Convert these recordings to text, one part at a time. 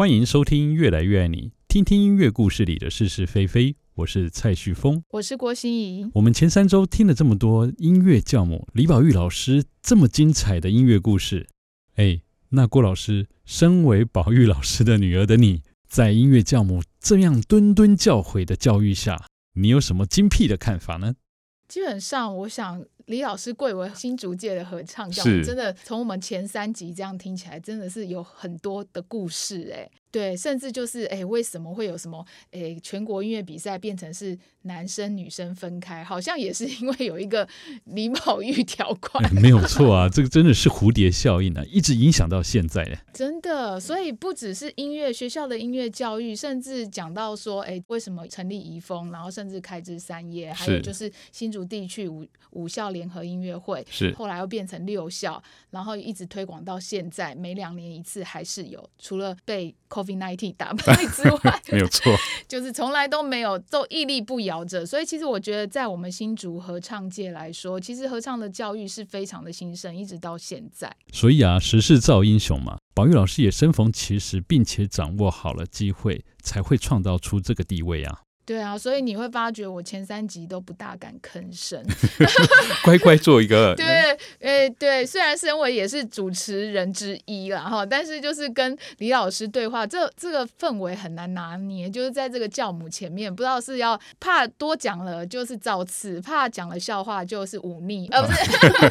欢迎收听《越来越爱你》，听听音乐故事里的是是非非。我是蔡旭峰，我是郭心怡。我们前三周听了这么多音乐教母李宝玉老师这么精彩的音乐故事，哎，那郭老师，身为宝玉老师的女儿的你，在音乐教母这样谆谆教诲的教育下，你有什么精辟的看法呢？基本上，我想李老师贵为新竹界的合唱教母，真的从我们前三集这样听起来，真的是有很多的故事哎。对，甚至就是哎，为什么会有什么哎，全国音乐比赛变成是男生女生分开？好像也是因为有一个李宝玉条款。没有错啊，这个真的是蝴蝶效应啊，一直影响到现在的。真的，所以不只是音乐学校的音乐教育，甚至讲到说，哎，为什么成立怡丰，然后甚至开枝三叶，还有就是新竹地区五五校联合音乐会，是后来又变成六校，然后一直推广到现在，每两年一次还是有，除了被。COVID-19 打败 之外，没有错，就是从来都没有都屹立不摇着。所以其实我觉得，在我们新竹合唱界来说，其实合唱的教育是非常的兴盛，一直到现在。所以啊，时势造英雄嘛，宝玉老师也生逢其时，并且掌握好了机会，才会创造出这个地位啊。对啊，所以你会发觉我前三集都不大敢吭声，乖乖做一个。对，哎，对，虽然身为也是主持人之一了哈，但是就是跟李老师对话，这这个氛围很难拿捏，就是在这个教母前面，不知道是要怕多讲了就是造次，怕讲了笑话就是忤逆，呃，不是。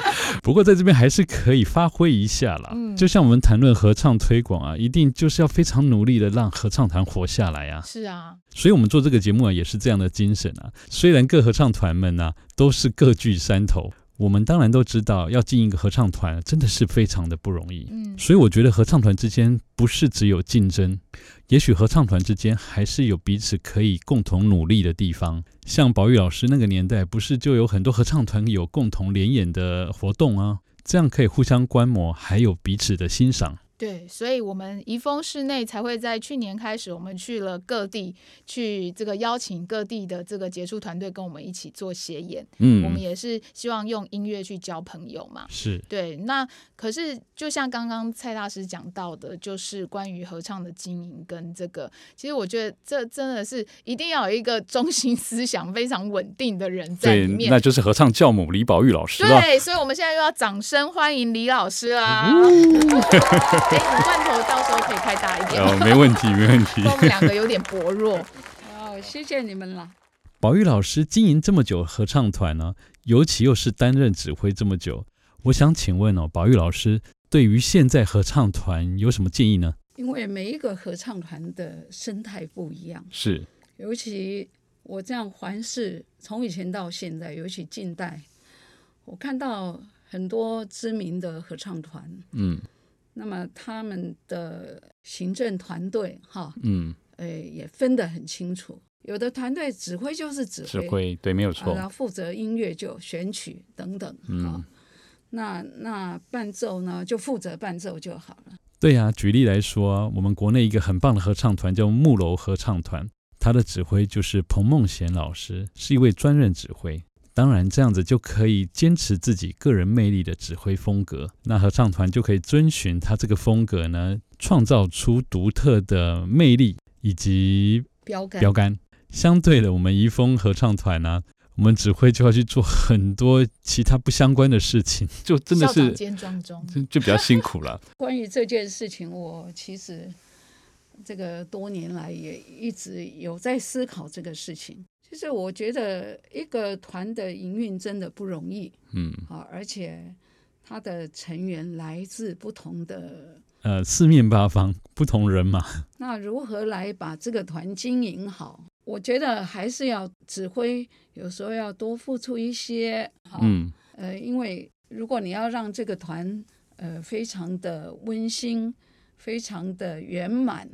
不过在这边还是可以发挥一下啦，嗯，就像我们谈论合唱推广啊，一定就是要非常努力的让合唱团活下来啊。是啊。所以，我们做这个节目啊，也是这样的精神啊。虽然各合唱团们啊都是各据山头，我们当然都知道，要进一个合唱团真的是非常的不容易。嗯，所以我觉得合唱团之间不是只有竞争，也许合唱团之间还是有彼此可以共同努力的地方。像宝玉老师那个年代，不是就有很多合唱团有共同联演的活动啊？这样可以互相观摩，还有彼此的欣赏。对，所以，我们怡丰室内才会在去年开始，我们去了各地，去这个邀请各地的这个杰出团队跟我们一起做协演。嗯，我们也是希望用音乐去交朋友嘛。是对。那可是，就像刚刚蔡大师讲到的，就是关于合唱的经营跟这个，其实我觉得这真的是一定要有一个中心思想非常稳定的人在里面，那就是合唱教母李宝玉老师。对，所以我们现在又要掌声欢迎李老师啦。嗯 哎，你罐头到时候可以开大一点。哦，没问题，没问题。我们两个有点薄弱。哦，谢谢你们了。宝玉老师经营这么久合唱团呢，尤其又是担任指挥这么久，我想请问哦，宝玉老师对于现在合唱团有什么建议呢？因为每一个合唱团的生态不一样，是。尤其我这样环视，从以前到现在，尤其近代，我看到很多知名的合唱团，嗯。那么他们的行政团队哈，嗯，诶、欸，也分得很清楚。有的团队指挥就是指挥，指挥对，没有错。然后负责音乐就选曲等等，嗯，那那伴奏呢，就负责伴奏就好了。对呀、啊，举例来说，我们国内一个很棒的合唱团叫木楼合唱团，他的指挥就是彭梦贤老师，是一位专任指挥。当然，这样子就可以坚持自己个人魅力的指挥风格。那合唱团就可以遵循他这个风格呢，创造出独特的魅力以及标杆。标杆。相对的，我们怡丰合唱团呢、啊，我们指挥就要去做很多其他不相关的事情，就真的是兼庄中，就比较辛苦了。关于这件事情，我其实这个多年来也一直有在思考这个事情。其实我觉得一个团的营运真的不容易，嗯，啊，而且他的成员来自不同的，呃，四面八方，不同人嘛。那如何来把这个团经营好？我觉得还是要指挥，有时候要多付出一些，啊、嗯，呃，因为如果你要让这个团，呃，非常的温馨，非常的圆满，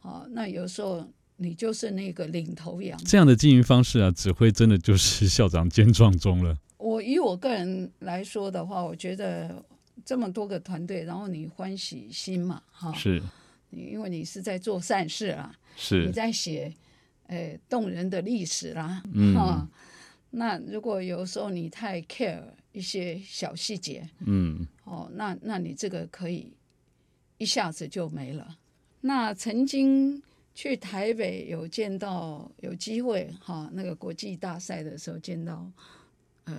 啊，那有时候。你就是那个领头羊，这样的经营方式啊，指挥真的就是校长兼撞钟了。我以我个人来说的话，我觉得这么多个团队，然后你欢喜心嘛，哈，是，因为你是在做善事啊，是，你在写，诶，动人的历史啦，嗯，哈，那如果有时候你太 care 一些小细节，嗯，哦，那那你这个可以一下子就没了。那曾经去台北有见到有机会哈，那个国际大赛的时候见到呃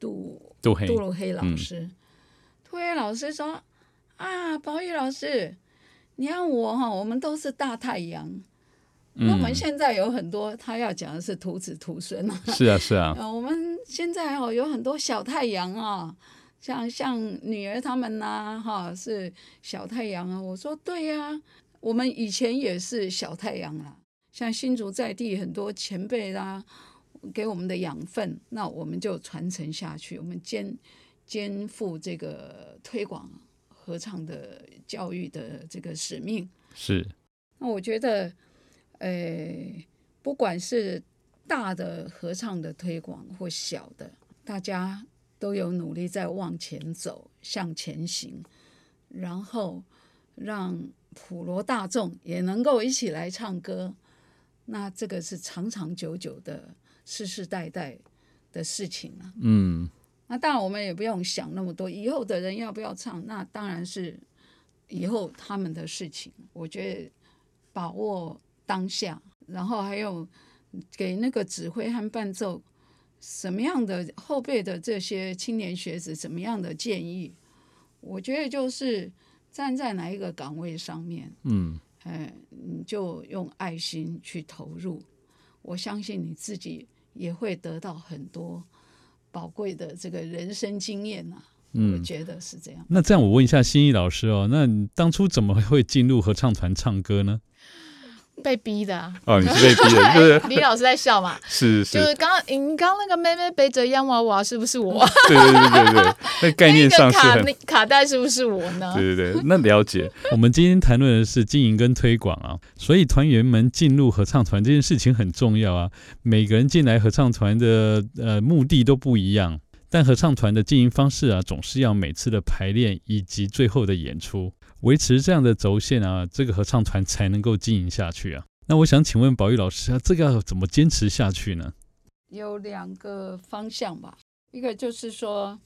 杜杜黑杜鲁黑老师，嗯、杜黑老师说啊，宝玉老师，你看我哈，我们都是大太阳。那我们现在有很多，他要讲的是徒子徒孙啊。是啊，是啊。我们现在哦，有很多小太阳啊，像像女儿他们呐，哈，是小太阳啊。我说对呀，我们以前也是小太阳啦。像新竹在地很多前辈啦，给我们的养分，那我们就传承下去，我们肩肩负这个推广合唱的教育的这个使命。是。那我觉得。呃，不管是大的合唱的推广或小的，大家都有努力在往前走，向前行，然后让普罗大众也能够一起来唱歌，那这个是长长久久的、世世代代的事情啊。嗯，那当然我们也不用想那么多，以后的人要不要唱，那当然是以后他们的事情。我觉得把握。当下，然后还有给那个指挥和伴奏什么样的后辈的这些青年学子什么样的建议？我觉得就是站在哪一个岗位上面，嗯，哎，你就用爱心去投入，我相信你自己也会得到很多宝贵的这个人生经验呐。嗯，我觉得是这样。那这样我问一下心怡老师哦，那你当初怎么会进入合唱团唱歌呢？被逼的啊哦，你是被逼的，就是李老师在笑嘛？是是，就是刚刚你刚刚那个妹妹背着洋娃娃，是不是我？对对对对对，那概念上是很卡卡带，是不是我呢？对对对，那了解。我们今天谈论的是经营跟推广啊，所以团员们进入合唱团这件事情很重要啊。每个人进来合唱团的呃目的都不一样，但合唱团的经营方式啊，总是要每次的排练以及最后的演出。维持这样的轴线啊，这个合唱团才能够经营下去啊。那我想请问宝玉老师啊，这个要怎么坚持下去呢？有两个方向吧，一个就是说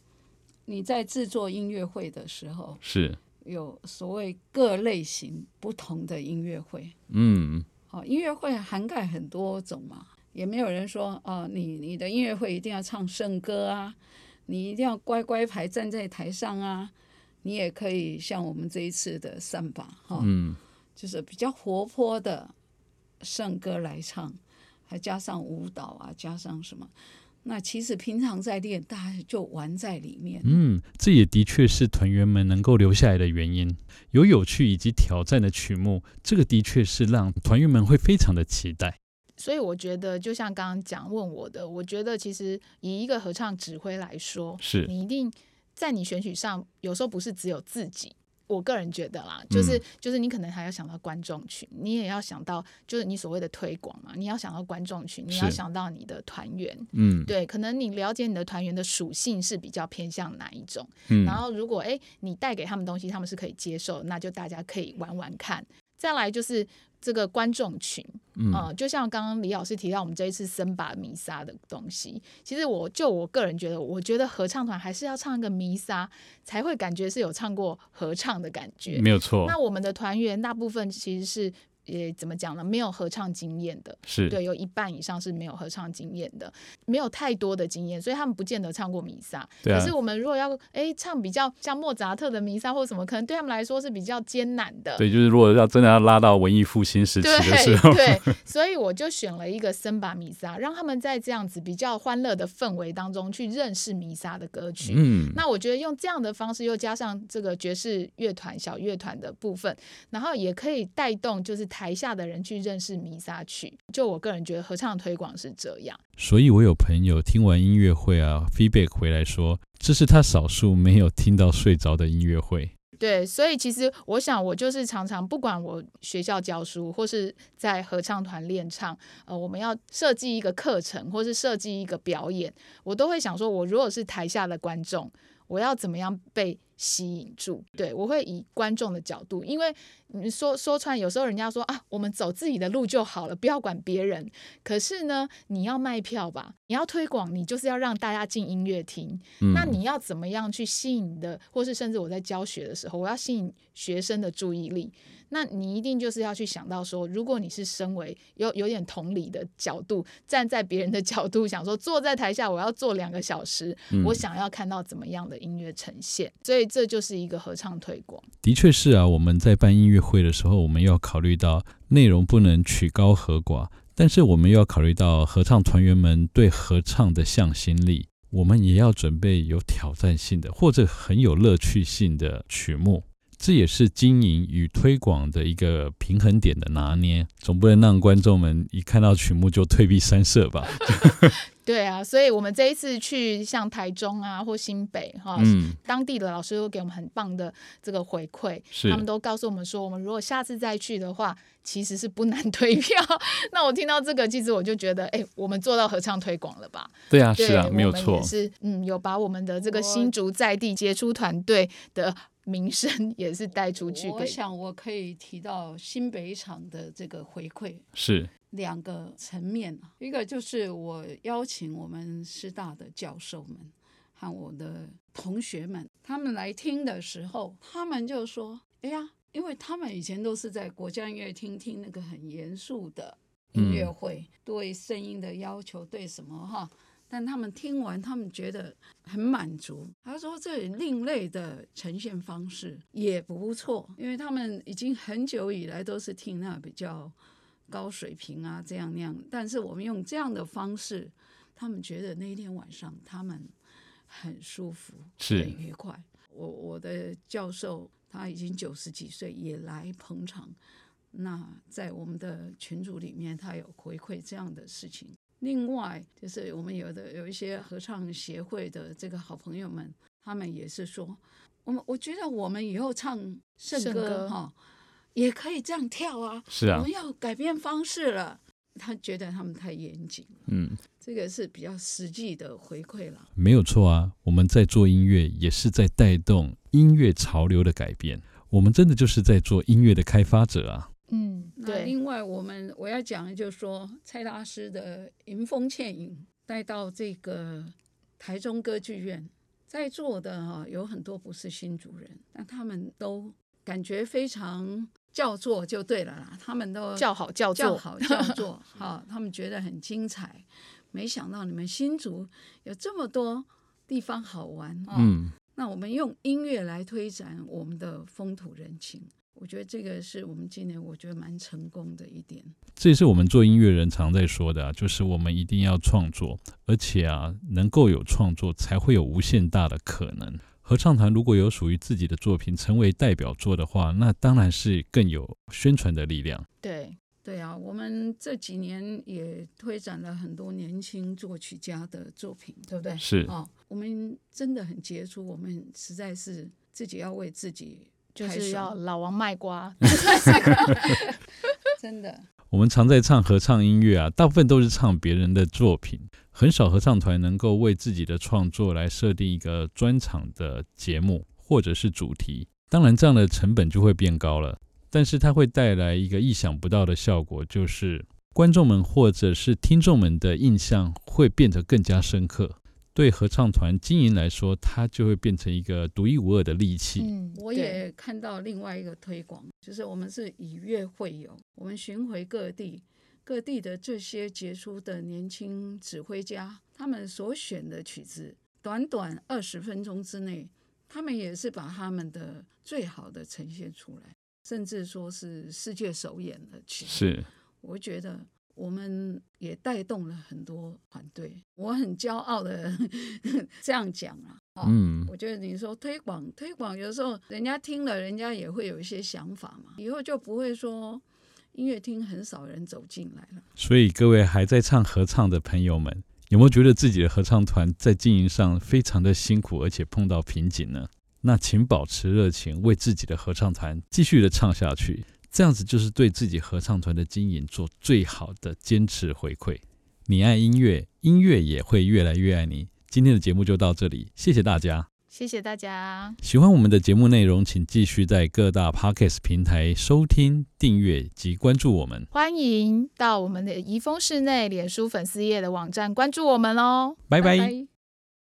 你在制作音乐会的时候，是有所谓各类型不同的音乐会。嗯，好，音乐会涵盖很多种嘛，也没有人说哦，你你的音乐会一定要唱圣歌啊，你一定要乖乖牌站在台上啊。你也可以像我们这一次的三把哈，嗯，就是比较活泼的圣歌来唱，还加上舞蹈啊，加上什么？那其实平常在练，大家就玩在里面。嗯，这也的确是团员们能够留下来的原因。有有趣以及挑战的曲目，这个的确是让团员们会非常的期待。所以我觉得，就像刚刚讲问我的，我觉得其实以一个合唱指挥来说，是你一定。在你选曲上，有时候不是只有自己。我个人觉得啦，就是、嗯、就是你可能还要想到观众群，你也要想到就是你所谓的推广嘛，你要想到观众群，你要想到你的团员，嗯，对，可能你了解你的团员的属性是比较偏向哪一种，嗯，然后如果哎你带给他们东西，他们是可以接受，那就大家可以玩玩看。再来就是这个观众群，嗯、呃，就像刚刚李老师提到我们这一次森巴弥撒的东西，其实我就我个人觉得，我觉得合唱团还是要唱一个弥撒，才会感觉是有唱过合唱的感觉，没有错。那我们的团员大部分其实是。也怎么讲呢？没有合唱经验的，是对，有一半以上是没有合唱经验的，没有太多的经验，所以他们不见得唱过弥撒。啊、可是我们如果要哎唱比较像莫扎特的弥撒或者什么，可能对他们来说是比较艰难的。对，就是如果要真的要拉到文艺复兴时期的时候，对，对，所以我就选了一个森巴弥撒，让他们在这样子比较欢乐的氛围当中去认识弥撒的歌曲。嗯，那我觉得用这样的方式，又加上这个爵士乐团小乐团的部分，然后也可以带动就是台下的人去。认识弥撒曲，就我个人觉得合唱推广是这样。所以我有朋友听完音乐会啊，feedback 回来说，这是他少数没有听到睡着的音乐会。对，所以其实我想，我就是常常不管我学校教书，或是在合唱团练唱，呃，我们要设计一个课程，或是设计一个表演，我都会想说，我如果是台下的观众，我要怎么样被吸引住？对，我会以观众的角度，因为。你说说穿，有时候人家说啊，我们走自己的路就好了，不要管别人。可是呢，你要卖票吧，你要推广，你就是要让大家进音乐厅。嗯。那你要怎么样去吸引的，或是甚至我在教学的时候，我要吸引学生的注意力。那你一定就是要去想到说，如果你是身为有有点同理的角度，站在别人的角度想说，坐在台下我要坐两个小时，嗯、我想要看到怎么样的音乐呈现，所以这就是一个合唱推广。的确是啊，我们在办音乐会的时候，我们要考虑到内容不能曲高和寡，但是我们又要考虑到合唱团员们对合唱的向心力。我们也要准备有挑战性的或者很有乐趣性的曲目，这也是经营与推广的一个平衡点的拿捏，总不能让观众们一看到曲目就退避三舍吧。对啊，所以我们这一次去像台中啊或新北哈，嗯、当地的老师都给我们很棒的这个回馈，是他们都告诉我们说，我们如果下次再去的话，其实是不难退票。那我听到这个，其实我就觉得，哎，我们做到合唱推广了吧？对啊，对是啊，没有错，是嗯，有把我们的这个新竹在地杰出团队的名声 也是带出去。我想我可以提到新北厂的这个回馈是。两个层面，一个就是我邀请我们师大的教授们和我的同学们，他们来听的时候，他们就说：“哎呀，因为他们以前都是在国家音乐厅听那个很严肃的音乐会，嗯、对声音的要求，对什么哈，但他们听完，他们觉得很满足。他说这另类的呈现方式也不错，因为他们已经很久以来都是听那比较。”高水平啊，这样那样，但是我们用这样的方式，他们觉得那一天晚上他们很舒服，是很愉快。我我的教授他已经九十几岁，也来捧场。那在我们的群组里面，他有回馈这样的事情。另外，就是我们有的有一些合唱协会的这个好朋友们，他们也是说，我们我觉得我们以后唱圣歌哈。也可以这样跳啊！是啊，我们要改变方式了。他觉得他们太严谨，嗯，这个是比较实际的回馈了。没有错啊，我们在做音乐，也是在带动音乐潮流的改变。我们真的就是在做音乐的开发者啊。嗯，对。另外，我们我要讲的就是说，蔡大师的《迎风倩影》带到这个台中歌剧院，在座的哈有很多不是新竹人，但他们都感觉非常。叫座就对了啦，他们都叫好叫座，叫好叫座，好，他们觉得很精彩。没想到你们新竹有这么多地方好玩，嗯，那我们用音乐来推展我们的风土人情，我觉得这个是我们今年我觉得蛮成功的一点。这也是我们做音乐人常在说的啊，就是我们一定要创作，而且啊，能够有创作，才会有无限大的可能。合唱团如果有属于自己的作品成为代表作的话，那当然是更有宣传的力量。对对啊，我们这几年也推展了很多年轻作曲家的作品，对不对？是啊、哦，我们真的很杰出，我们实在是自己要为自己，就是要老王卖瓜，真的。我们常在唱合唱音乐啊，大部分都是唱别人的作品，很少合唱团能够为自己的创作来设定一个专场的节目或者是主题。当然，这样的成本就会变高了，但是它会带来一个意想不到的效果，就是观众们或者是听众们的印象会变得更加深刻。对合唱团经营来说，它就会变成一个独一无二的利器。嗯，我也看到另外一个推广，就是我们是以乐会友，我们巡回各地，各地的这些杰出的年轻指挥家，他们所选的曲子，短短二十分钟之内，他们也是把他们的最好的呈现出来，甚至说是世界首演的曲子。是，我觉得。我们也带动了很多团队，我很骄傲的 这样讲啊。嗯，我觉得你说推广推广，有时候人家听了，人家也会有一些想法嘛，以后就不会说音乐厅很少人走进来了。所以各位还在唱合唱的朋友们，有没有觉得自己的合唱团在经营上非常的辛苦，而且碰到瓶颈呢？那请保持热情，为自己的合唱团继续的唱下去。这样子就是对自己合唱团的经营做最好的坚持回馈。你爱音乐，音乐也会越来越爱你。今天的节目就到这里，谢谢大家，谢谢大家。喜欢我们的节目内容，请继续在各大 Podcast 平台收听、订阅及关注我们。欢迎到我们的怡丰室内脸书粉丝页的网站关注我们哦。拜拜。拜拜。